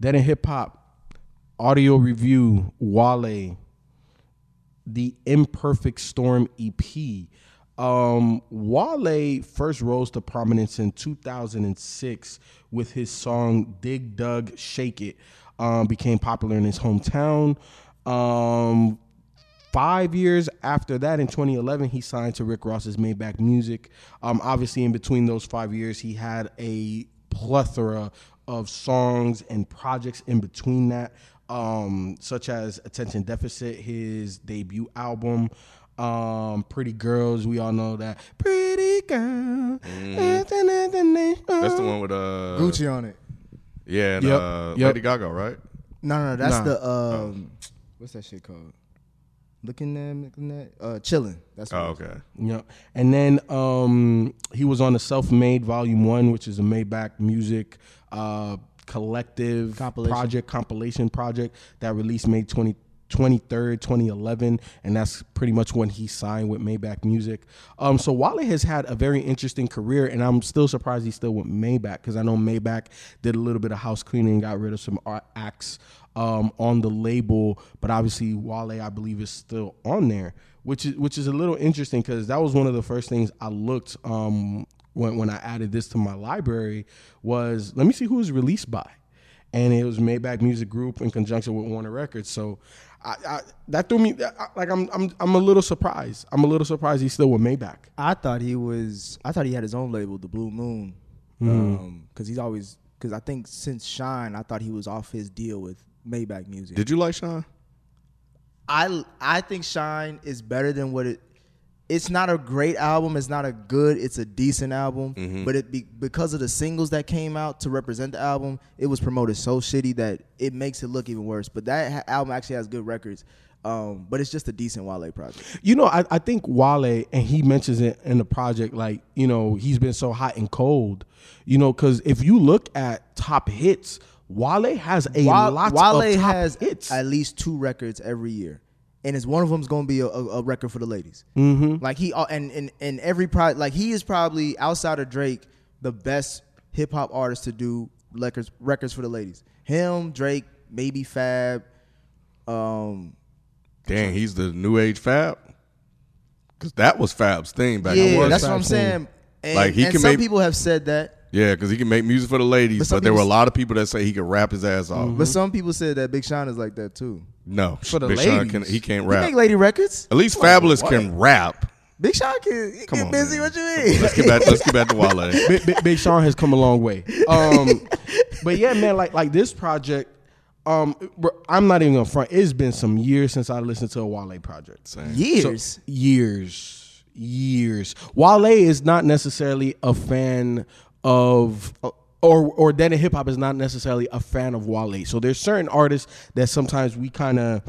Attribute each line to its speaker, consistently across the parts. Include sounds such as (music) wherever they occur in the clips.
Speaker 1: Then in hip hop, audio review, Wale, the Imperfect Storm EP. Um, Wale first rose to prominence in 2006 with his song Dig Dug Shake It. Um, became popular in his hometown. Um, five years after that, in 2011, he signed to Rick Ross's Maybach Music. Um, obviously, in between those five years, he had a plethora of songs and projects in between that, um, such as Attention Deficit, his debut album. Um, Pretty Girls, we all know that. Pretty Girl.
Speaker 2: That's the one with uh
Speaker 3: Gucci on it.
Speaker 2: Yeah, and
Speaker 1: Yep,
Speaker 2: uh,
Speaker 1: yep.
Speaker 2: Lady Gaga, right?
Speaker 3: No, no, that's
Speaker 1: Nah.
Speaker 3: the um, what's that shit called? Looking at, looking at, uh, chilling. That's what
Speaker 2: Oh, okay.
Speaker 1: Yeah. And then um, he was on the Self Made Volume 1, which is a Maybach Music uh, collective
Speaker 3: Compilation.
Speaker 1: project, compilation project that released May 20, 23rd, 2011. And that's pretty much when he signed with Maybach Music. Um, so Wale has had a very interesting career, and I'm still surprised he's still with Maybach because I know Maybach did a little bit of house cleaning, got rid of some art acts um, on the label, but obviously Wale, I believe, is still on there, which is which is a little interesting because that was one of the first things I looked um, when when I added this to my library was let me see who was released by, and it was Maybach Music Group in conjunction with Warner Records. So. I, I, that threw me I- like I'm I'm I'm a little surprised. I'm a little surprised he's still with Maybach.
Speaker 3: I thought he was. I thought he had his own label, the Blue Moon,
Speaker 1: Mm-hmm.
Speaker 3: because he's always. Because I think since Shine, I thought he was off his deal with Maybach Music.
Speaker 2: Did you like Shine?
Speaker 3: I I think Shine is better than what it. It's not a great album. It's not a good. It's a decent album.
Speaker 2: Mm-hmm.
Speaker 3: But it be, because of the singles that came out to represent the album, it was promoted so shitty that it makes it look even worse. But that ha- album actually has good records. Um, but it's just a decent Wale project.
Speaker 1: You know, I, I think Wale, and he mentions it in the project, like, you know, he's been so hot and cold, you know, because if you look at top hits, Wale has a
Speaker 3: Wa-
Speaker 1: lot
Speaker 3: Wale
Speaker 1: of top
Speaker 3: has
Speaker 1: hits.
Speaker 3: at least two records every year, and it's one of them's going to be a, a, a record for the ladies. Mm-hmm. Like he uh, and and and every pro like he is probably outside of Drake the best hip hop artist to do records records for the ladies. Him, Drake, maybe Fab. Um,
Speaker 2: Dang, he's the new age Fab. Because that was Fab's thing back
Speaker 3: yeah,
Speaker 2: then.
Speaker 3: that's what I'm saying. And,
Speaker 2: Like, he
Speaker 3: and
Speaker 2: can
Speaker 3: some
Speaker 2: make-
Speaker 3: people have said that,
Speaker 2: Yeah, because he can make music for the ladies,
Speaker 3: But
Speaker 2: but, there were a lot of people that say he could rap his ass off.
Speaker 3: but some people said that Big Sean is like that too.
Speaker 2: No,
Speaker 1: For the
Speaker 2: Big Sean can, he can't
Speaker 3: He
Speaker 2: rap.
Speaker 3: make lady records.
Speaker 2: At least Fabolous can rap.
Speaker 3: Big Sean can he
Speaker 2: Come
Speaker 3: get
Speaker 2: on,
Speaker 3: busy.
Speaker 2: man.
Speaker 3: What you mean?
Speaker 2: Let's get back. Let's get back to Wale.
Speaker 1: Big, Big, Big Sean has come a long way. Um, (laughs) but yeah, man, like like this project, um, I'm not even gonna front. It's been some years since I listened to a Wale project.
Speaker 2: Same.
Speaker 3: Years.
Speaker 1: So, years, years. Wale is not necessarily a fan of, or or in Hip Hop is not necessarily a fan of Wale. So there's certain artists that sometimes we kind of,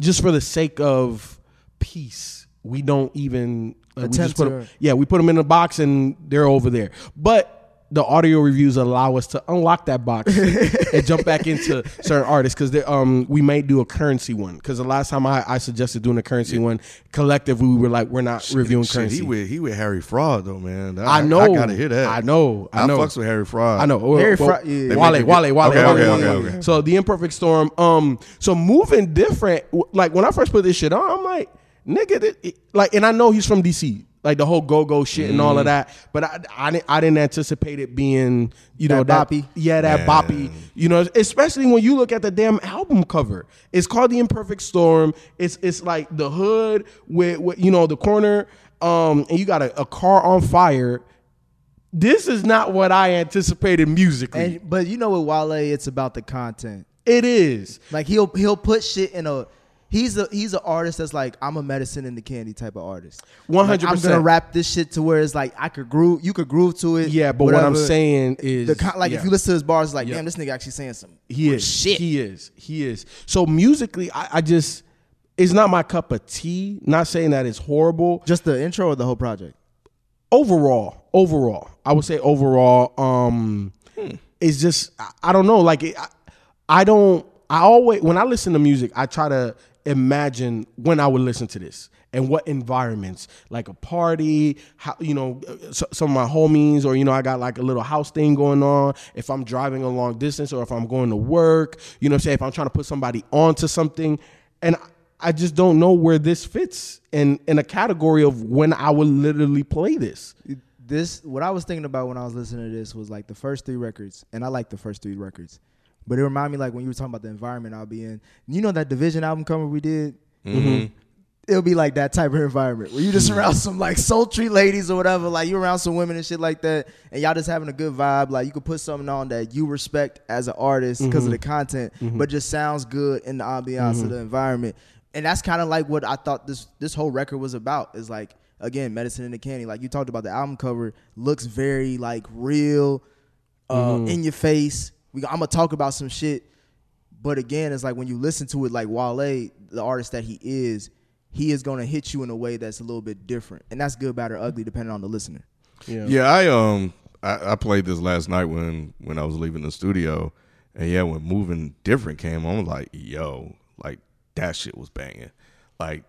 Speaker 1: just for the sake of peace, we don't even like, we just put
Speaker 3: to-
Speaker 1: 'em- yeah, we put them in a box and they're over there. But the audio reviews allow us to unlock that box (laughs) and jump back into certain artists because um we may do a currency one because the last time I, I suggested doing a currency one collective we were like we're not reviewing
Speaker 2: Shit,
Speaker 1: currency.
Speaker 2: He with he with Harry Fraud though, man.
Speaker 1: I know.
Speaker 2: I gotta hear that.
Speaker 1: I know. I know.
Speaker 2: fucks with Harry Fraud.
Speaker 1: I know. Well,
Speaker 3: Harry
Speaker 1: well,
Speaker 3: Fry- yeah.
Speaker 1: Wale,
Speaker 2: it
Speaker 1: Wale. Wale,
Speaker 2: Okay,
Speaker 1: Wale,
Speaker 2: okay,
Speaker 1: Wale,
Speaker 2: okay,
Speaker 1: Wale.
Speaker 2: okay.
Speaker 1: So the imperfect storm. Um. So moving different. Like when I first put this shit on, I'm like, nigga, that- it- like, and I know he's from DC. Like the whole go go shit and
Speaker 2: Mm.
Speaker 1: all of that, but I, I didn't I didn't anticipate it being you know
Speaker 3: That
Speaker 1: that
Speaker 3: boppy?
Speaker 1: yeah that
Speaker 2: Man.
Speaker 1: boppy you know especially when you look at the damn album cover it's called the imperfect storm it's it's like the hood with, with you know the corner um and you got a, a car on fire this is not what I anticipated musically.
Speaker 3: And but you know with Wale, it's about the content.
Speaker 1: it is.
Speaker 3: Like he'll he'll put shit in a he's a he's an artist that's like I'm a medicine in the candy type of artist.
Speaker 1: 100%.
Speaker 3: I'm gonna rap this shit to where it's like I could groove, you could groove to it.
Speaker 1: Yeah, but what I'm saying is
Speaker 3: the like
Speaker 1: yeah.
Speaker 3: if you listen to his bars, it's like
Speaker 1: Yeah.
Speaker 3: damn, this nigga actually saying something.
Speaker 1: He is.
Speaker 3: shit.
Speaker 1: He is. He is. So musically, I, I just it's not my cup of tea. Not saying that it's horrible.
Speaker 3: Just the intro or the whole project.
Speaker 1: Overall, overall, I would say overall, um, it's just I, I don't know. Like it, I, I don't. I always when I listen to music, I try to imagine when I would listen to this and what environments, like a party, how you know, uh, s- some of my homies, or you know, I got like a little house thing going on. If I'm driving a long distance, or if I'm going to work, you know, saying if I'm trying to put somebody onto something, and I just don't know where this fits in in a category of when I would literally play this.
Speaker 3: This what I was thinking about when I was listening to this was like the first three records, and I like the first three records. But it reminded me like when you were talking about the environment I'll be in. You know that division album cover we did?
Speaker 1: Mm-hmm. mm-hmm.
Speaker 3: It'll be like that type of environment where you just mm-hmm. around some like sultry ladies or whatever, like you around some women and shit like that, and y'all just having a good vibe. Like you could put something on that you respect as an artist because of the mm-hmm. content, but just sounds good in the ambiance of the environment. And that's kind of like what I thought this this whole record was about. Is like again, medicine in the candy. Like you talked about, the album cover looks very like real, uh, in your face. We I'm gonna talk about some shit, but again, it's like when you listen to it, like Wale, the artist that he is, he is gonna hit you in a way that's a little bit different, and that's good, bad, or ugly, depending on the listener.
Speaker 1: Yeah.
Speaker 2: Yeah, I um I, I played this last night when when I was leaving the studio, and yeah, when moving different came on, I was like, yo, like that shit was banging. Like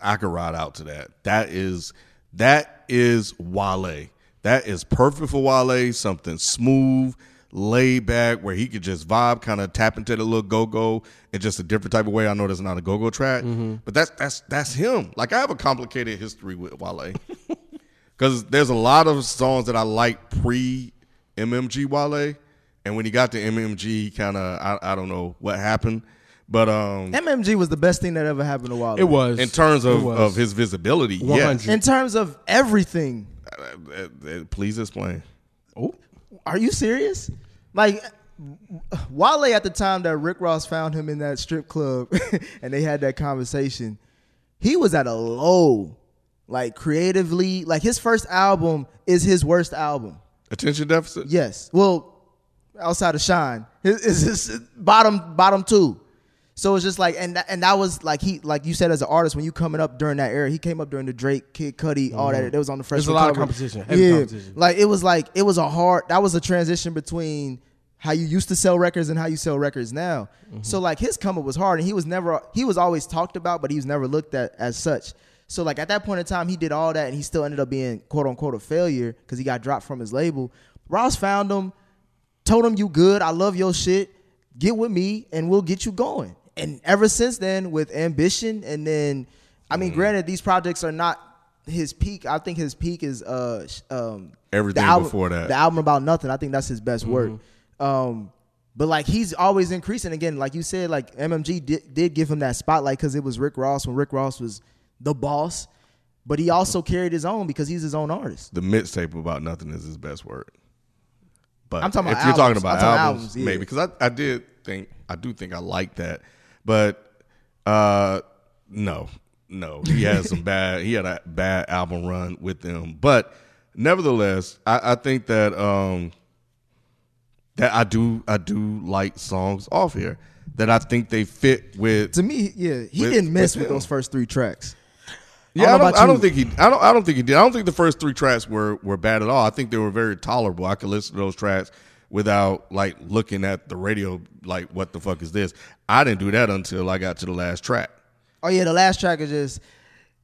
Speaker 2: I could ride out to that. That is that is Wale. That is perfect for Wale. Something smooth, laid back, where he could just vibe, kind of tap into the little go go in just a different type of way. I know that's not a go go track, but that's that's that's him. Like I have a complicated history with Wale. (laughs) Because there's a lot of songs that I like pre MMG Wale, and when he got to MMG, kind of I, I don't know what happened, but um,
Speaker 3: MMG was the best thing that ever happened to Wale.
Speaker 1: It was
Speaker 2: in terms of, of his visibility, yes.
Speaker 3: in terms of everything.
Speaker 2: Uh, uh, uh, please explain.
Speaker 1: Oh,
Speaker 3: Are you serious? Like Wale at the time that Rick Ross found him in that strip club (laughs) and they had that conversation, he was at a low, like creatively. Like his first album is his worst album.
Speaker 2: Attention deficit.
Speaker 3: Yes. Well, outside of Shine, his, his, his bottom bottom two. So it's just like, and that, and that was like he, like you said, as an artist, when you coming up during that era, he came up during the Drake, Kid Cudi, all that. It was on the first.
Speaker 1: There's a lot of competition, heavy
Speaker 3: yeah,
Speaker 1: competition.
Speaker 3: like it was like it was a hard. That was a transition between how you used to sell records and how you sell records now.
Speaker 1: Mm-hmm.
Speaker 3: So like his come up was hard, and he was never he was always talked about, but he was never looked at as such. So like at that point in time, he did all that, and he still ended up being quote unquote a failure because he got dropped from his label. Ross found him, told him you good, I love your shit, get with me, and we'll get you going. And ever since then, with ambition, and then I
Speaker 2: Mm.
Speaker 3: mean, granted, these projects are not his peak. I think his peak is uh um
Speaker 2: Everything
Speaker 3: album,
Speaker 2: before that.
Speaker 3: The album about nothing. I think that's his best work.
Speaker 2: Mm-hmm.
Speaker 3: Um, but like he's always increasing. Again, like you said, like MMG did, did give him that spotlight because it was Rick Ross when Rick Ross was the boss. But he also carried his own because he's his own artist.
Speaker 2: The mixtape about nothing is his best work. But
Speaker 3: I'm talking
Speaker 2: if
Speaker 3: about
Speaker 2: you're talking about
Speaker 3: I'm talking
Speaker 2: albums,
Speaker 3: albums, yeah.
Speaker 2: maybe because I, I did think I do think I like that, but uh, no, no, he had some (laughs) bad. He had a bad album run with them, but nevertheless, I, I think that um, that I do I do like songs off here that I think they fit with.
Speaker 3: To me, yeah, he
Speaker 2: With-
Speaker 3: didn't mess
Speaker 2: with
Speaker 3: with those first three tracks.
Speaker 2: Yeah, I
Speaker 3: know
Speaker 2: don't, I don't think he. I don't. I don't think he did. I don't think the first three tracks were were bad at all. I think they were very tolerable. I could listen to those tracks without like looking at the radio. Like, what the fuck is this? I didn't do that until I got to the last track.
Speaker 3: Oh yeah, the last track is just.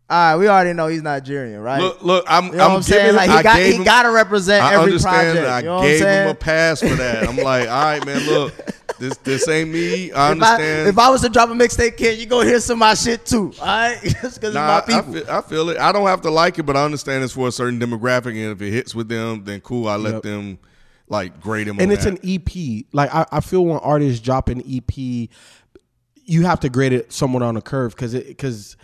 Speaker 3: All right, we already know he's Nigerian, right?
Speaker 2: Look, look. I'm.
Speaker 3: you know
Speaker 2: I'm
Speaker 3: I'm saying?
Speaker 2: giving.
Speaker 3: Like
Speaker 2: I
Speaker 3: he got, he got to represent
Speaker 2: I
Speaker 3: every
Speaker 2: understand.
Speaker 3: project.
Speaker 2: I
Speaker 3: you know
Speaker 2: gave him a pass for that. I'm like, all right, man. Look, (laughs) this this ain't me. I
Speaker 3: If I,
Speaker 2: understand.
Speaker 3: if I was to drop a mixtape, kid, you go hear some of my shit too. All right, (laughs) just because
Speaker 2: Nah,
Speaker 3: it's my
Speaker 2: I,
Speaker 3: people.
Speaker 2: feel, I feel it. I don't have to like it, but I understand it's for a certain demographic, and if it hits with them, then cool. I let
Speaker 1: Yep.
Speaker 2: them like grade him.
Speaker 1: and
Speaker 2: on
Speaker 1: it's
Speaker 2: that.
Speaker 1: an EP. Like I, I feel when artists drop an EP, you have to grade it somewhat on a curve because it because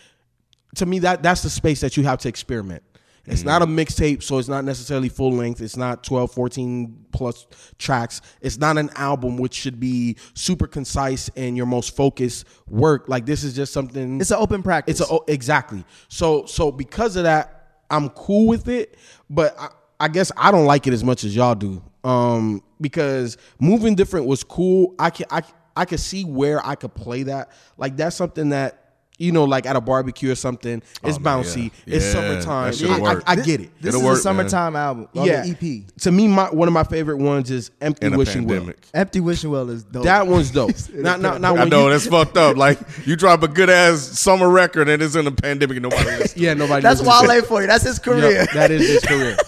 Speaker 1: to me that that's the space that you have to experiment. It's not a mm. mixtape, so it's not necessarily full length. It's not 12, 14 plus tracks. It's not an album, which should be super concise and your most focused work. Like this is just something.
Speaker 3: It's an open practice.
Speaker 1: It's a, exactly. So so because of that, I'm cool with it. But I, I guess I don't like it as much as y'all do. Um, because moving different was cool. I can I I could see where I could play that. Like that's something that. You know, like at a barbecue or something, it's
Speaker 2: Oh, man,
Speaker 1: bouncy.
Speaker 2: yeah.
Speaker 1: It's
Speaker 2: Yeah,
Speaker 1: summertime.
Speaker 2: that shit
Speaker 1: I, I. I get it.
Speaker 3: This
Speaker 2: It'll
Speaker 3: is
Speaker 2: work,
Speaker 3: a
Speaker 2: man.
Speaker 3: summertime album. On
Speaker 1: yeah,
Speaker 3: EP.
Speaker 1: To me, my one of my favorite ones is "Empty
Speaker 2: In
Speaker 1: Wishing Well."
Speaker 3: Empty Wishing Well is dope.
Speaker 1: That one's (laughs) dope. not, not, not
Speaker 2: I know
Speaker 1: you,
Speaker 2: that's fucked up. Like you drop a good ass summer record and it's in a pandemic and nobody (laughs) listens.
Speaker 1: yeah, nobody.
Speaker 3: That's
Speaker 1: listens to
Speaker 3: Wale for you. That's his career.
Speaker 1: Yep, that is his career. (laughs)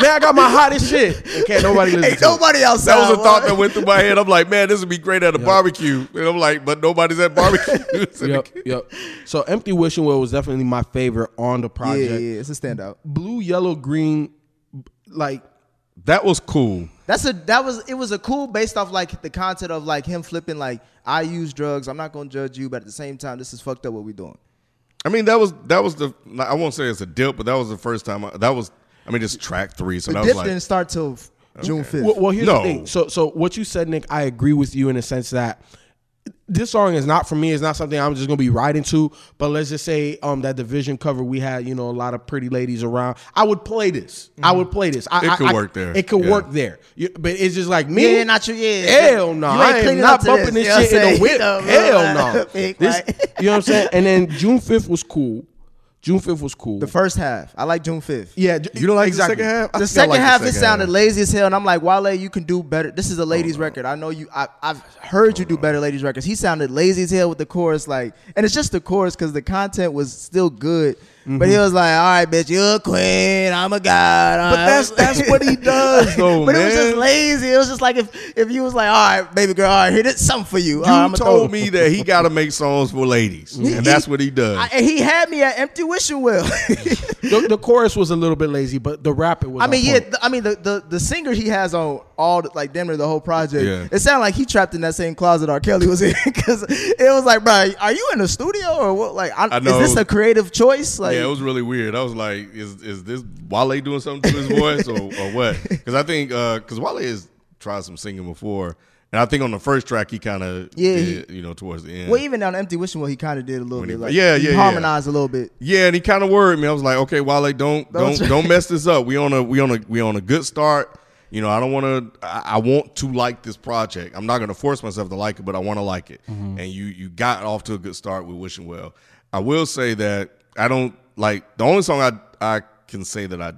Speaker 1: Man, I got my hottest shit. And can't nobody listen
Speaker 3: Ain't
Speaker 1: to it.
Speaker 3: nobody outside.
Speaker 2: That was a thought that went through my head. I'm like, man, this would be great at a barbecue. And I'm like, but nobody's at barbecues. (laughs)
Speaker 1: Yep, yep. So "Empty Wishing Well" was definitely my favorite on the project.
Speaker 3: yeah, yeah, it's a standout.
Speaker 1: Blue, yellow, green, like
Speaker 2: That was cool.
Speaker 3: That's a that was it was a cool based off like the content of like him flipping like I use drugs. I'm not gonna judge you, but at the same time, this is fucked up what we doing.
Speaker 2: I mean, that was that was the. I won't say it's a dip, but that was the first time. I, that was. I mean, just track three. So
Speaker 3: The
Speaker 2: that
Speaker 3: dip
Speaker 2: was like,
Speaker 3: didn't start till f- June fifth.
Speaker 1: Well, well, here's
Speaker 2: No.
Speaker 1: the thing. So, so what you said, Nick, I agree with you in the sense that this song is not for me. It's not something I'm just gonna be riding to. But let's just say, um, that division cover we had, you know, a lot of pretty ladies around. I would play this. I would play this. I,
Speaker 2: It could
Speaker 1: I-
Speaker 2: work there.
Speaker 1: It could
Speaker 2: Yeah.
Speaker 1: work there. You- but it's just like me.
Speaker 3: Yeah, not you. Yeah,
Speaker 1: Hell no,
Speaker 3: You ain't
Speaker 1: I am not bumping this,
Speaker 3: you know what
Speaker 1: shit in a whip. (laughs)
Speaker 3: saying?
Speaker 1: Hell
Speaker 3: No,
Speaker 1: no. (laughs)
Speaker 3: big,
Speaker 1: This, you know what I'm saying? And then June 5th was cool. June 5th was cool.
Speaker 3: The first half, I like June fifth.
Speaker 1: yeah,
Speaker 2: you don't like
Speaker 1: exactly.
Speaker 2: the second half. I
Speaker 3: The second
Speaker 2: like
Speaker 3: half, it
Speaker 2: second
Speaker 3: sounded
Speaker 2: half.
Speaker 3: lazy as hell, and I'm like, Wale, you can do better. This is a ladies' oh, record. I know you. I, I've heard you do better ladies' records. He sounded lazy as hell with the chorus, like, and it's just the chorus because the content was still good. But he was like, "All right, bitch, you're a queen. I'm a god."
Speaker 2: But that's that's what he (laughs) does, though,
Speaker 3: but
Speaker 2: man.
Speaker 3: it was just lazy. It was just like if if you was like, "All right, baby girl, all right, here, this something for you."
Speaker 2: You
Speaker 3: All right, I'ma
Speaker 2: told me that he got to make songs for ladies,
Speaker 3: He-
Speaker 2: and that's what he does.
Speaker 3: I, and he had me at empty wishing well. (laughs)
Speaker 1: The, the chorus was a little bit lazy, but the rap it was.
Speaker 3: I mean, yeah.
Speaker 1: point.
Speaker 3: th- I mean, the, the the singer he has on all the, like damn near the whole project.
Speaker 2: Yeah.
Speaker 3: It sounded like he trapped in that same closet R. Kelly was in (laughs) because it was like, bro, are you in the studio or what? Like, I,
Speaker 2: I
Speaker 3: is this a creative choice? Like,
Speaker 2: yeah, it was really weird. I was like, is is this Wale doing something to his voice or, or what? (laughs) Because I think because Wale has tried some singing before, and I think on the first track he kind of
Speaker 3: Yeah,
Speaker 2: did, you know, towards the end.
Speaker 3: well, even on empty wishing well, he kind of did a little
Speaker 2: When
Speaker 3: bit.
Speaker 2: he-
Speaker 3: Like,
Speaker 2: yeah,
Speaker 3: he
Speaker 2: yeah, yeah.
Speaker 3: harmonized a little bit.
Speaker 2: Yeah, and he kind of worried me. I was like, okay, Wale, don't
Speaker 3: Don't-
Speaker 2: don't don't mess this up. We on a we on a we on a good start. You know, I don't want to. I, I want to like this project. I'm not going to force myself to like it, but I want to like it.
Speaker 3: Mm-hmm.
Speaker 2: And you you got off to a good start with Wishing Well. I will say that I don't like the only song I I can say that I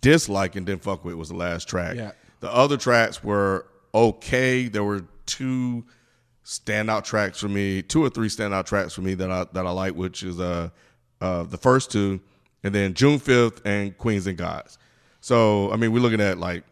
Speaker 2: dislike and didn't fuck with was the last track.
Speaker 1: Yeah.
Speaker 2: The other tracks were okay. There were two standout tracks for me, two or three standout tracks for me that I that I like, which is uh uh the first two, and then June fifth and Queens and Gods. So I mean, we're looking at like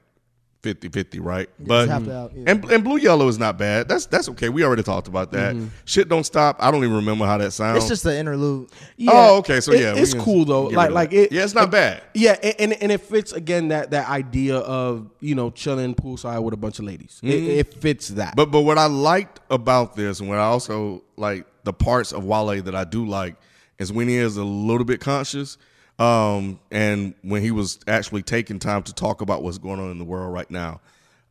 Speaker 2: 50-50, right? but
Speaker 3: out, yeah.
Speaker 2: and and Blue Yellow is not bad. That's that's okay. We already talked about that. Shit don't stop. I don't even remember how that sounds.
Speaker 3: It's just an interlude.
Speaker 1: Yeah.
Speaker 2: Oh, okay, so
Speaker 1: It-
Speaker 2: yeah,
Speaker 1: it's cool though. Like like it.
Speaker 2: Yeah, it's not bad.
Speaker 1: Yeah, and, and it fits again that that idea of you know chilling poolside with a bunch of ladies. It, it fits that.
Speaker 2: Mm-hmm. But but what I liked about this, and what I also like the parts of Wale that I do like, is when he is a little bit conscious, um, and when he was actually taking time to talk about what's going on in the world right now.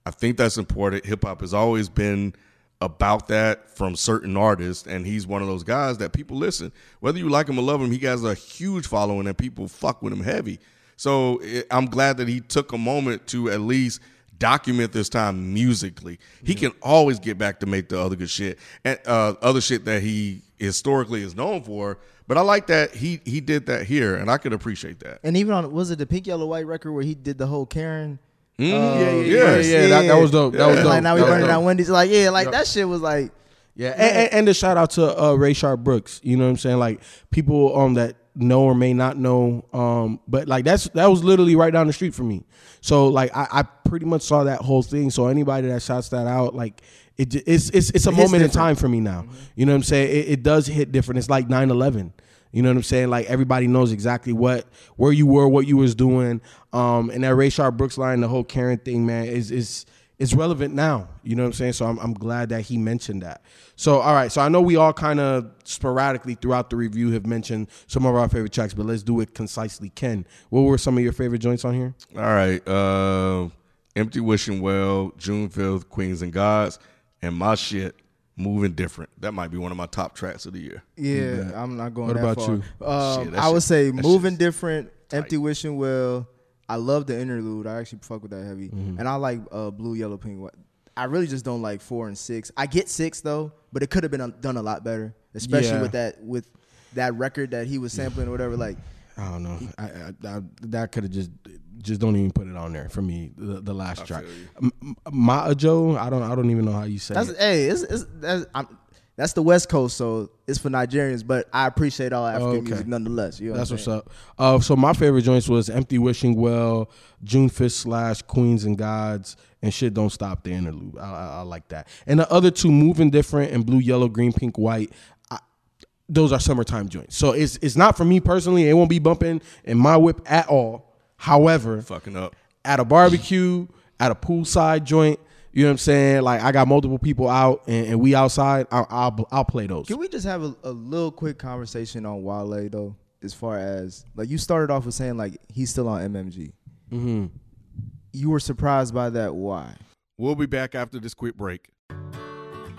Speaker 2: I think that's important. Hip hop has always been about that from certain artists, and he's one of those guys that people listen. Whether you like him or love him, he has a huge following, and people fuck with him heavy. So it, I'm glad that he took a moment to at least document this time musically. He can always get back to make the other good shit and uh, other shit that he historically is known for. But I like that he he did that here, and I could appreciate that.
Speaker 3: And even on was it the Pink Yellow White record where he did the whole Karen?
Speaker 1: yeah, yeah,
Speaker 2: yeah,
Speaker 1: yeah, yeah, That, that was dope. That was dope.
Speaker 3: Like now we
Speaker 1: That was
Speaker 3: burning
Speaker 1: dope.
Speaker 3: down Wendy's. Like yeah, like that shit was like
Speaker 1: Yeah, and, and, and the shout out to uh, Rayshard Brooks. You know what I'm saying? Like people um that know or may not know, um, but like that's that was literally right down the street from me. So like I, I pretty much saw that whole thing. So anybody that shouts that out, like it, it's it's it's a
Speaker 3: hits
Speaker 1: moment in time for me now. You know what I'm saying? It, it does hit different. It's like 9/11. You know what I'm saying? Like everybody knows exactly what where you were, what you was doing. Um, and that Rayshard Brooks line, the whole Karen thing, man, is is is relevant now. You know what I'm saying? So I'm, I'm glad that he mentioned that. So all right, so I know we all kind of sporadically throughout the review have mentioned some of our favorite tracks, but let's do it concisely. Ken, what were some of your favorite joints on here?
Speaker 2: All right. Uh, Empty Wishing Well, June 5th, Queens and Gods, and my shit, Moving Different. That might be one of my top tracks of the year.
Speaker 3: Yeah, I'm not going
Speaker 1: What
Speaker 3: that
Speaker 1: about
Speaker 3: far.
Speaker 1: you?
Speaker 3: Um,
Speaker 2: Shit, that
Speaker 3: I would
Speaker 2: shit-
Speaker 3: say moving
Speaker 2: shit's
Speaker 3: different, empty wishing well. I love the interlude. I actually fuck with that heavy,
Speaker 1: Mm-hmm.
Speaker 3: and I like uh, blue, yellow, pink. I really just don't like four and six. I get six though, but it could have been uh, done a lot better, especially
Speaker 1: Yeah.
Speaker 3: with that with that record that he was sampling or whatever. Like,
Speaker 1: I don't know. I, I, I that could have just just don't even put it on there for me. The, the last track, M- M- Ma Joe. I don't I don't even know how you say
Speaker 3: that's
Speaker 1: it.
Speaker 3: hey, it's, it's that's I'm, that's the West Coast, so it's for Nigerians. But I appreciate all African
Speaker 1: Okay.
Speaker 3: music nonetheless. You know
Speaker 1: That's
Speaker 3: what
Speaker 1: what's up. Uh, so my favorite joints was Empty Wishing Well, June Fifth slash Queens and Gods, and shit don't stop the interlude. I, I, I like that. And the other two, Moving Different and Blue, Yellow, Green, Pink, White. I, those are summertime joints. So it's it's not for me personally. It won't be bumping in my whip at all. However,
Speaker 2: Fucking up.
Speaker 1: at a barbecue, at a poolside joint. You know what I'm saying? Like I got multiple people out and, and we outside. I'll, I'll I'll play those.
Speaker 3: Can we just have a, a little quick conversation on Wale though? As far as like you started off with saying like he's still on MMG. Mm-hmm. You were surprised by that. Why?
Speaker 2: We'll be back after this quick break.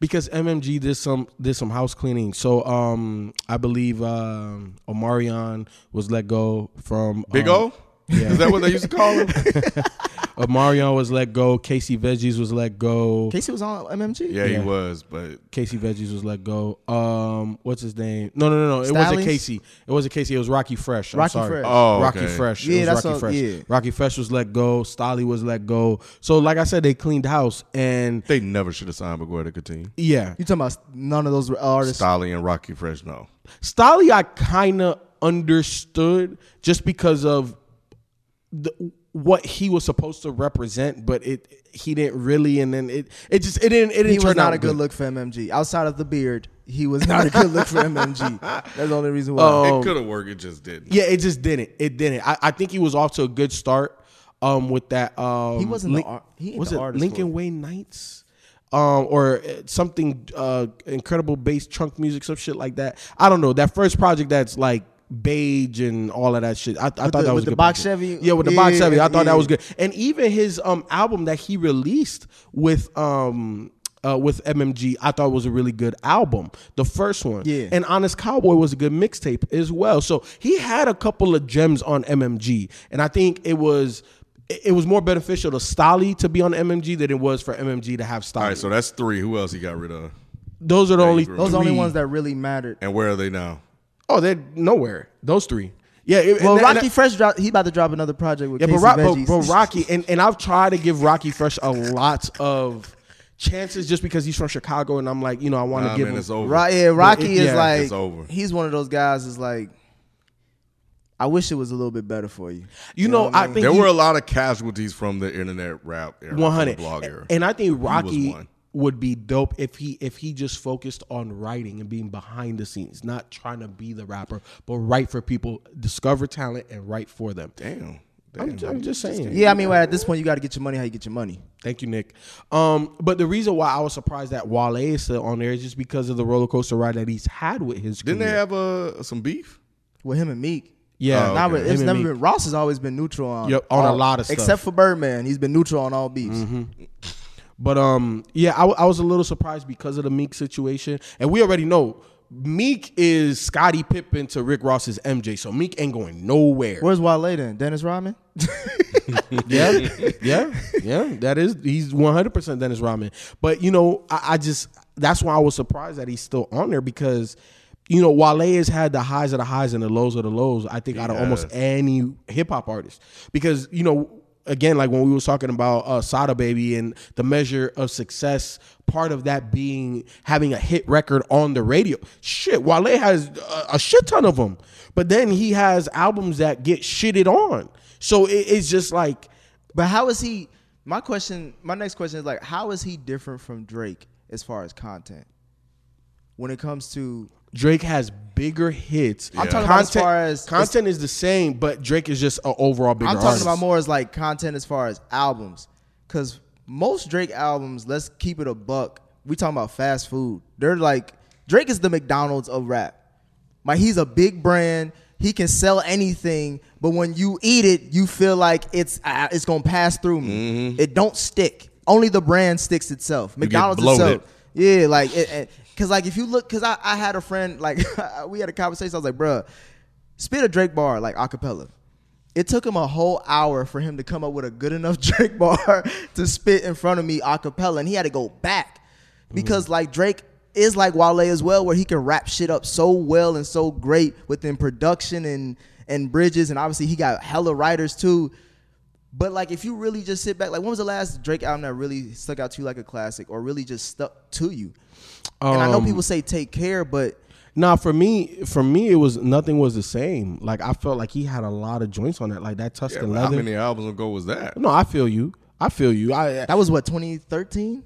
Speaker 1: Because MMG did some did some house cleaning. So um I believe um Omarion was let go from
Speaker 2: Big
Speaker 1: um,
Speaker 2: O? Is that what they used to call him? (laughs)
Speaker 1: Omarion was let go. Casey Veggies was let go.
Speaker 3: Casey was on MMG.
Speaker 2: Yeah,
Speaker 1: Yeah.
Speaker 2: he was, but
Speaker 1: Casey Veggies was let go. Um, what's his name? No, no, no, no. It wasn't
Speaker 3: Stylings?
Speaker 1: Casey. It wasn't Casey. It was Rockie Fresh. I'm
Speaker 3: Rockie
Speaker 1: sorry.
Speaker 3: Fresh.
Speaker 2: Oh,
Speaker 1: Rockie
Speaker 2: okay.
Speaker 1: Fresh.
Speaker 3: Yeah,
Speaker 1: it was
Speaker 3: that's
Speaker 1: Rockie
Speaker 3: all-
Speaker 1: Fresh.
Speaker 3: yeah.
Speaker 1: Rockie Fresh was let go. Stalley was let go. So, like I said, they cleaned house, and
Speaker 2: they never should have signed Miguel to continue.
Speaker 1: yeah,
Speaker 3: You talking about none of those artists?
Speaker 2: Stalley and Rockie Fresh, no.
Speaker 1: Stalley, I kind of understood just because of the, what he was supposed to represent, but it he didn't really, and then it it just it didn't it didn't
Speaker 3: He
Speaker 1: turn
Speaker 3: was not
Speaker 1: out
Speaker 3: a good look for MMG. Outside of the beard, he was not a good look for (laughs) MMG. That's the only reason why.
Speaker 1: Um,
Speaker 2: it could have worked, it just didn't.
Speaker 1: Yeah, it just didn't. It didn't. I, I think he was off to a good start. Um, with that, um,
Speaker 3: He wasn't the ar- he
Speaker 1: was
Speaker 3: the
Speaker 1: it
Speaker 3: artist
Speaker 1: Lincoln
Speaker 3: for it.
Speaker 1: Wayne Nights, um, or uh, something uh, incredible bass trunk music, some shit like that. I don't know. That first project that's like beige and all of that shit. I, I thought
Speaker 3: the-
Speaker 1: that was
Speaker 3: with
Speaker 1: a
Speaker 3: the
Speaker 1: good
Speaker 3: box
Speaker 1: project.
Speaker 3: Chevy?
Speaker 1: Yeah, with the box
Speaker 3: Yeah,
Speaker 1: Chevy, I thought
Speaker 3: yeah.
Speaker 1: that was good. And even his um album that he released with um. Uh, with MMG, I thought was a really good album. The first one,
Speaker 3: Yeah.
Speaker 1: and Honest Cowboy was a good mixtape as well. So he had a couple of gems on MMG, and I think it was it it was more beneficial to Stalley to be on MMG than it was for MMG to have Stalley.
Speaker 2: All right, so that's three. Who else he got rid of?
Speaker 1: those are the only
Speaker 2: Those
Speaker 3: those only ones that really mattered.
Speaker 2: And where are they now?
Speaker 1: Oh, they're nowhere. Those three. Yeah. it-
Speaker 3: Well,
Speaker 1: and- and-
Speaker 3: Rockie Fresh drop. He about to drop another project with
Speaker 1: Yeah,
Speaker 3: Casey
Speaker 1: but, Ro- but, but Rockie and, and I've tried to give Rockie Fresh a lot of chances just because he's from Chicago, and I'm like, you know, I want to
Speaker 2: Nah,
Speaker 1: give
Speaker 2: man,
Speaker 1: him.
Speaker 2: it's over.
Speaker 3: Ro- yeah, Rockie
Speaker 1: it-
Speaker 3: is
Speaker 1: yeah,
Speaker 3: like
Speaker 2: it's over.
Speaker 3: he's one of those guys. Is like, I wish it was a little bit better for you.
Speaker 1: You know,
Speaker 3: what
Speaker 1: I
Speaker 3: mean?
Speaker 1: think
Speaker 2: There
Speaker 1: he-
Speaker 2: were a lot of casualties from the internet rap era,
Speaker 1: 100
Speaker 2: blog era.
Speaker 1: and i think rocky
Speaker 2: one.
Speaker 1: Would be dope if he if he just focused on writing and being behind the scenes not trying to be the rapper but write for people discover talent and write for them
Speaker 2: Damn.
Speaker 1: I'm, I'm just saying
Speaker 3: Yeah, I mean, well, at this point, you got to get your money how you get your money.
Speaker 1: thank you nick um but the reason why i was surprised that wale is still on there is just because of the roller coaster ride that he's had with his
Speaker 2: Didn't they
Speaker 1: career.
Speaker 2: have uh, some beef?
Speaker 3: With him and Meek.
Speaker 1: yeah
Speaker 2: Oh,
Speaker 3: Not
Speaker 2: okay.
Speaker 3: with- it's
Speaker 1: Him
Speaker 3: never been. Ross has always been neutral on
Speaker 1: Yep, on a lot of stuff. Mm-hmm.
Speaker 3: except for Birdman. He's been neutral on all beats.
Speaker 1: But um, yeah, I, I was a little surprised because of the Meek situation, and we already know Meek is Scottie Pippen to Rick Ross's MJ, so Meek ain't going nowhere.
Speaker 3: Where's Wale then? Dennis Rodman. (laughs)
Speaker 1: yeah, yeah, yeah. That is he's one hundred percent Dennis Rodman. But you know, I, I just that's why I was surprised that he's still on there because. You know, Wale has had the highs of the highs and the lows of the lows. I think out of almost any hip hop artist, because you know again, like when we was talking about uh, Sada Baby and the measure of success, part of that being having a hit record on the radio. Shit, Wale has a, a shit ton of them, but then he has albums that get shitted on. So it, it's just like,
Speaker 3: But how is he? My question, my next question is like, how is he different from Drake as far as content? When it comes to
Speaker 1: Drake has bigger hits.
Speaker 3: I'm talking about as far as-
Speaker 1: content is the same, but Drake is just an overall bigger.
Speaker 3: I'm talking
Speaker 1: artist.
Speaker 3: about more as like content as far as albums, because most Drake albums, let's keep it a buck. We talking about fast food. They're like Drake is the McDonald's of rap. Like he's a big brand. He can sell anything, but when you eat it, you feel like it's uh, it's gonna pass through me. It don't stick. Only the brand sticks itself. McDonald's itself. Yeah, like it, it- cause like if you look, cause I, I had a friend like (laughs) we had a conversation. I was like, bruh, spit a Drake bar like acapella. It took him a whole hour for him to come up with a good enough (laughs) Drake bar to spit in front of me acapella, and he had to go back mm-hmm. because like Drake is like Wale as well, where he can wrap shit up so well and so great within production and and bridges, and obviously he got hella writers too. But like, if you really just sit back, like, when was the last Drake album that really stuck out to you like a classic, or really just stuck to you? and I know
Speaker 1: Um,
Speaker 3: people say "Take Care," but
Speaker 1: Nah, for me, for me, it was nothing was the same. Like I felt like he had a lot of joints on it, like that
Speaker 2: Yeah,
Speaker 1: Tuscan
Speaker 2: but how many albums ago was that?
Speaker 1: No, I feel you. I feel you. I
Speaker 3: that was what 2013.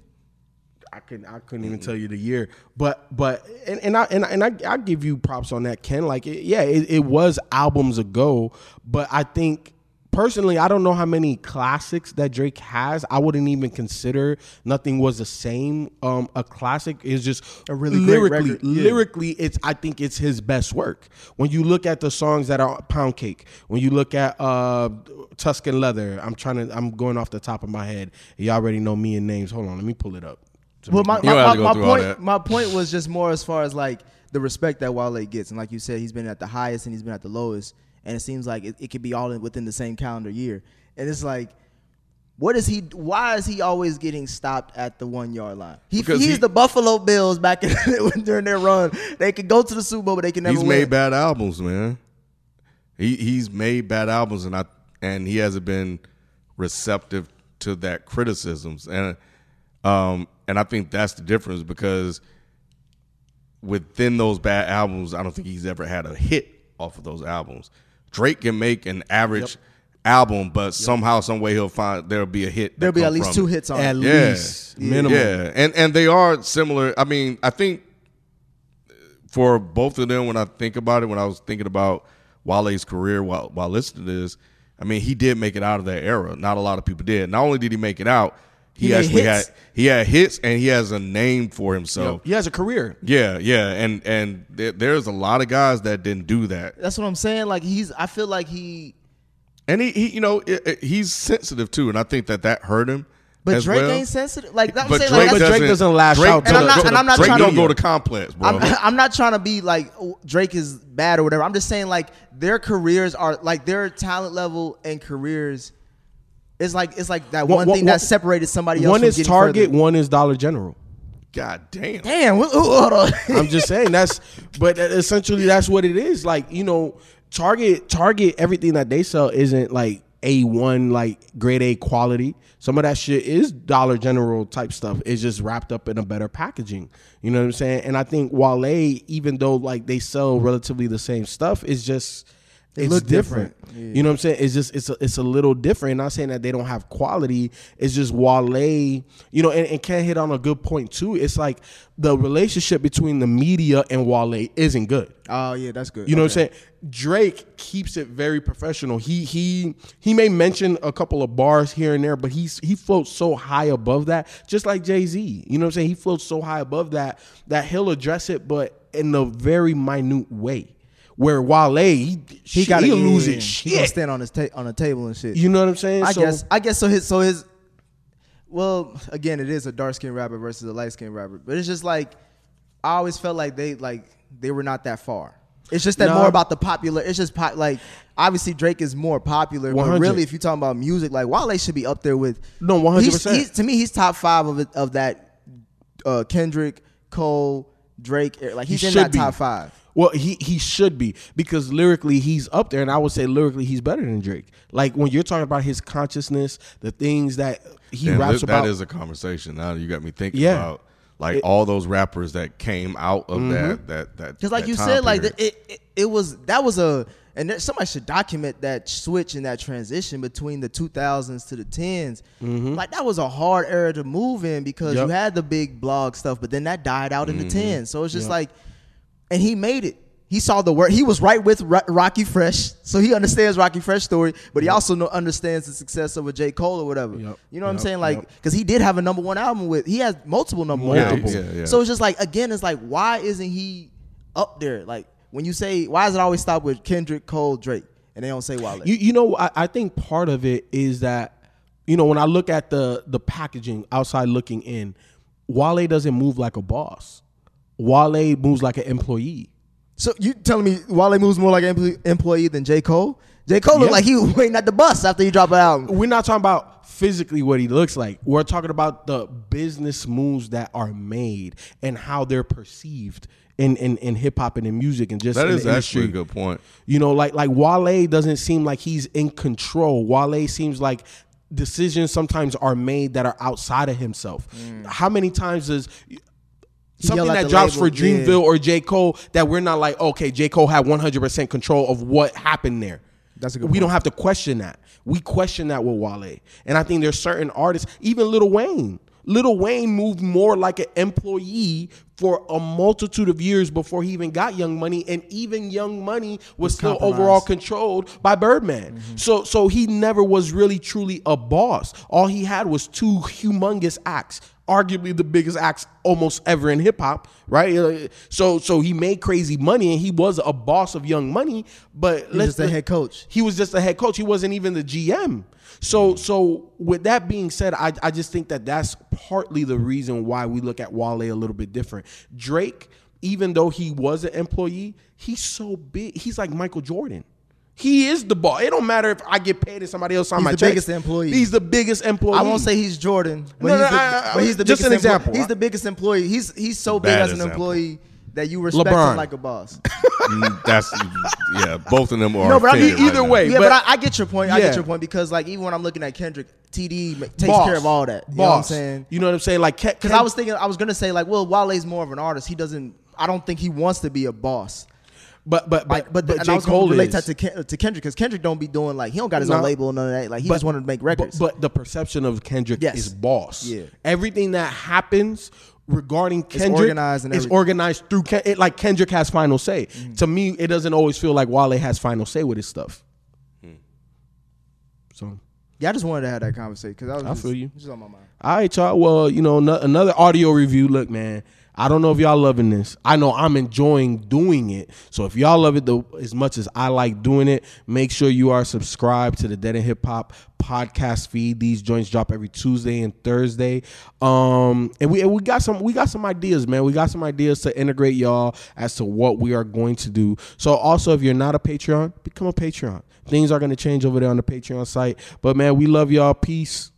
Speaker 1: I couldn't I couldn't even tell you the year, but but and, and I and I, and I I give you props on that, Ken. Like it, yeah, it, it was albums ago, but I think personally, I don't know how many classics that Drake has. I wouldn't even consider "Nothing Was the Same" um, a classic. It's just
Speaker 3: A really great
Speaker 1: lyrically,
Speaker 3: record, yeah.
Speaker 1: lyrically, it's I think it's his best work. When you look at the songs that are Pound Cake, when you look at uh, Tuscan Leather, I'm trying to I'm going off the top of my head. You already know me and names. Hold on, let me pull it up.
Speaker 3: Well,
Speaker 1: make
Speaker 3: my,
Speaker 1: it-
Speaker 2: You don't
Speaker 3: my,
Speaker 2: have to go
Speaker 3: my, point my point was just more as far as like the respect that Wale gets, and like you said, he's been at the highest and he's been at the lowest, and it seems like it, it could be all in, within the same calendar year, and it's like. What is he? Why is he always getting stopped at the one yard line? He, he's
Speaker 2: he-
Speaker 3: the Buffalo Bills back in, (laughs) during their run. They could go to the Super Bowl, but they can never
Speaker 2: He's
Speaker 3: win.
Speaker 2: made bad albums, man. He he's made bad albums, and I and he hasn't been receptive to that criticisms, and um and I think that's the difference because within those bad albums, I don't think he's ever had a hit off of those albums. Drake can make an average album, but somehow, some way, he'll find there'll be a hit.
Speaker 3: There'll be at least two
Speaker 2: it.
Speaker 3: hits on.
Speaker 1: At
Speaker 3: it.
Speaker 2: Yeah.
Speaker 1: least minimum.
Speaker 2: Yeah, and and they are similar. I mean, I think for both of them, when I think about it, when I was thinking about Wale's career while while listening to this, I mean, he did make it out of that era. Not a lot of people did. Not only did he make it out, he,
Speaker 3: He
Speaker 2: actually
Speaker 3: hits.
Speaker 2: had he had hits and he has a name for himself.
Speaker 1: he has a career.
Speaker 2: Yeah, yeah, and and there, there's a lot of guys that didn't do that,
Speaker 3: That's what I'm saying. Like he's, I feel like he,
Speaker 2: and he, he you know, it, it- he's sensitive too, and I think that that hurt him.
Speaker 3: but
Speaker 2: as
Speaker 3: Drake
Speaker 2: well.
Speaker 3: ain't sensitive. Like I'm
Speaker 2: But
Speaker 3: saying,
Speaker 2: Drake,
Speaker 3: like, that's-
Speaker 1: Drake doesn't lash
Speaker 2: Drake
Speaker 1: out to
Speaker 2: don't
Speaker 3: the-
Speaker 2: go-
Speaker 3: and I'm not
Speaker 2: Drake
Speaker 3: trying
Speaker 2: don't
Speaker 3: to-
Speaker 2: go to complex, bro.
Speaker 3: I'm, I'm not trying to be like oh, Drake is bad or whatever. I'm just saying like their careers are like their talent level and careers is like it's like that
Speaker 1: One-
Speaker 3: one,
Speaker 1: one-
Speaker 3: thing
Speaker 1: one-
Speaker 3: that separated somebody else.
Speaker 1: One is Target,
Speaker 3: further.
Speaker 1: one is Dollar General.
Speaker 2: God damn.
Speaker 3: Damn, wh- wh- hold on. (laughs)
Speaker 1: I'm just saying that's, but essentially that's what it is. Like you know, Target, Target, everything that they sell isn't like a one like grade A quality. Some of that shit is Dollar General type stuff. It's just wrapped up in a better packaging. You know what I'm saying? And I think Wale, even though like they sell relatively the same stuff, is just
Speaker 3: They
Speaker 1: it's
Speaker 3: look
Speaker 1: different.
Speaker 3: different.
Speaker 1: You know what I'm saying? It's just it's a, it's a little different. Not saying that they don't have quality. It's just Wale, you know, and, and Ken hit on a good point too. It's like the relationship between the media and Wale isn't good.
Speaker 3: oh yeah, that's good.
Speaker 1: You know
Speaker 3: Okay.
Speaker 1: what I'm saying? Drake keeps it very professional. He he he may mention a couple of bars here and there, but he's he floats so high above that, just like Jay Z. You know what I'm saying? He floats so high above that that he'll address it, but in a very minute way. Where Wale, he
Speaker 3: He got to
Speaker 1: he'll lose
Speaker 3: yeah,
Speaker 1: his
Speaker 3: He gonna stand on his ta- on a table and shit.
Speaker 1: You know what I'm saying?
Speaker 3: I
Speaker 1: So-
Speaker 3: guess. I guess so. His so his. Well, again, it is a dark skinned rapper versus a light skinned rapper, but it's just like I always felt like they like they were not that far. It's just that
Speaker 1: Nah.
Speaker 3: more about the popular. It's just pop, like obviously Drake is more popular, but really, if you're talking about music, like Wale should be up there with
Speaker 1: No, 100%.
Speaker 3: He's, he's, to me, he's top five of it, of that. Uh, Kendrick, Cole, Drake. Like he's
Speaker 1: He
Speaker 3: in
Speaker 1: should
Speaker 3: that
Speaker 1: be.
Speaker 3: top five.
Speaker 1: Well, he he should be because lyrically he's up there, and I would say lyrically he's better than Drake. Like when you're talking about his consciousness, the things that he
Speaker 2: Damn,
Speaker 1: raps
Speaker 2: that-
Speaker 1: about.
Speaker 2: that is a conversation. Now you got me thinking
Speaker 1: Yeah.
Speaker 2: about like
Speaker 1: It-
Speaker 2: all those rappers that came out of
Speaker 1: Mm-hmm.
Speaker 2: that that that.
Speaker 3: Because like
Speaker 2: that
Speaker 3: you
Speaker 2: time
Speaker 3: said, like the, it, it it was that was a and there, somebody should document that switch and that transition between the 2000s to the 10s. Like that was a hard era to move in because
Speaker 1: Mm-hmm. Yep.
Speaker 3: you had the big blog stuff, but then that died out in the 10s. So it's just
Speaker 1: Yep.
Speaker 3: like, and he made it. He saw the work. He was right with Rockie Fresh, so he understands Rockie Fresh story. But he also know, understands the success of a J Cole or whatever.
Speaker 1: Yep.
Speaker 3: You know what I'm saying? Like,
Speaker 1: Yep.
Speaker 3: because he did have a number one album with. He has multiple number one albums. So it's just like again, it's like why isn't he up there? Like when you say why does it always stop with Kendrick, Cole, Drake, and they don't say Wale?
Speaker 1: You you know I, I think part of it is that you know when I look at the the packaging outside looking in, Wale doesn't move like a boss. Wale moves like an employee.
Speaker 3: so you telling me Wale moves more like an employee than J Cole? J Cole
Speaker 1: Yeah.
Speaker 3: looked like he was (laughs) waiting at the bus after he drop an album.
Speaker 1: We're not talking about physically what he looks like. We're talking about the business moves that are made and how they're perceived in in, in hip hop and in music and just
Speaker 2: that
Speaker 1: in
Speaker 2: is
Speaker 1: the
Speaker 2: actually a good point.
Speaker 1: You know, like like Wale doesn't seem like he's in control. Wale seems like decisions sometimes are made that are outside of himself. Mm. How many times does something that drops for
Speaker 3: label, yeah.
Speaker 1: Dreamville or J. Cole that we're not like, okay, J. Cole had 100% control of what happened there.
Speaker 3: That's a good
Speaker 1: We
Speaker 3: point.
Speaker 1: don't have to question that. We question that with Wale. And I think there's certain artists, even Lil Wayne. Lil Wayne moved more like an employee for a multitude of years before he even got Young Money, and even Young Money was still overall controlled by Birdman.
Speaker 3: Mm-hmm.
Speaker 1: So, so he never was really truly a boss. All he had was two humongous acts, arguably the biggest acts almost ever in hip hop, right? Uh, So, so he made crazy money, and he was a boss of Young Money. But let's
Speaker 3: just a head coach.
Speaker 1: he was just a head coach. He wasn't even the GM. So, so with that being said, I, I just think that that's partly the reason why we look at Wale a little bit different. Drake, even though he was an employee, he's so big. He's like Michael Jordan. He is the boss. It don't matter if I get paid and somebody else sign
Speaker 3: He's
Speaker 1: my
Speaker 3: the
Speaker 1: checks.
Speaker 3: biggest employee.
Speaker 1: He's the biggest employee.
Speaker 3: I won't say he's Jordan, but,
Speaker 1: No,
Speaker 3: he's,
Speaker 1: no,
Speaker 3: the,
Speaker 1: I- I-
Speaker 3: but he's the
Speaker 1: just
Speaker 3: biggest
Speaker 1: an
Speaker 3: employee-
Speaker 1: example.
Speaker 3: He's the biggest employee. He's he's so big
Speaker 2: Bad
Speaker 3: as an
Speaker 2: example.
Speaker 3: employee that you respect
Speaker 1: LeBron.
Speaker 3: him like a boss. (laughs)
Speaker 2: Mm, That's yeah. Both of them are.
Speaker 3: No, but I mean,
Speaker 2: faded right
Speaker 1: either
Speaker 2: now.
Speaker 1: way,
Speaker 3: yeah,
Speaker 1: but-
Speaker 3: but, I, I get your point. I get your point because like even when I'm looking at Kendrick, TD ma- takes
Speaker 1: Boss.
Speaker 3: care of all that. You
Speaker 1: Boss.
Speaker 3: know what I'm saying?
Speaker 1: You know what I'm saying? Like, Ke-
Speaker 3: Because I was thinking, I was gonna say like, well, Wale's more of an artist. He doesn't. I don't think he wants to be a boss.
Speaker 1: But but but
Speaker 3: Like, but,
Speaker 1: but
Speaker 3: and
Speaker 1: J
Speaker 3: I was gonna
Speaker 1: Cole
Speaker 3: relate that to, Ken, to Kendrick because Kendrick don't be doing like he don't got his
Speaker 1: No.
Speaker 3: own label and none of that. Like he
Speaker 1: But-
Speaker 3: just wanted to make records.
Speaker 1: But, but the perception of Kendrick
Speaker 3: Yes.
Speaker 1: is boss.
Speaker 3: Yeah.
Speaker 1: Everything that happens regarding Kendrick
Speaker 3: organized and
Speaker 1: is. Organized through Ken- it, like Kendrick has final say. Mm. To me, it doesn't always feel like Wale has final say with his stuff. Hmm. So.
Speaker 3: yeah, I just wanted to have that conversation because I was.
Speaker 1: I
Speaker 3: just,
Speaker 1: feel you.
Speaker 3: Just on my mind.
Speaker 1: All right, y'all. Well, you know, no, another audio review. Look, man, I don't know if y'all loving this. I know I'm enjoying doing it. So if y'all love it the, as much as I like doing it, make sure you are subscribed to the Dead and Hip Hop podcast feed. These joints drop every Tuesday and Thursday. Um, and we and we got some we got some ideas, man. We got some ideas to integrate y'all as to what we are going to do. So also, if you're not a Patreon, become a Patreon. Things are going to change over there on the Patreon site. But man, we love y'all. Peace.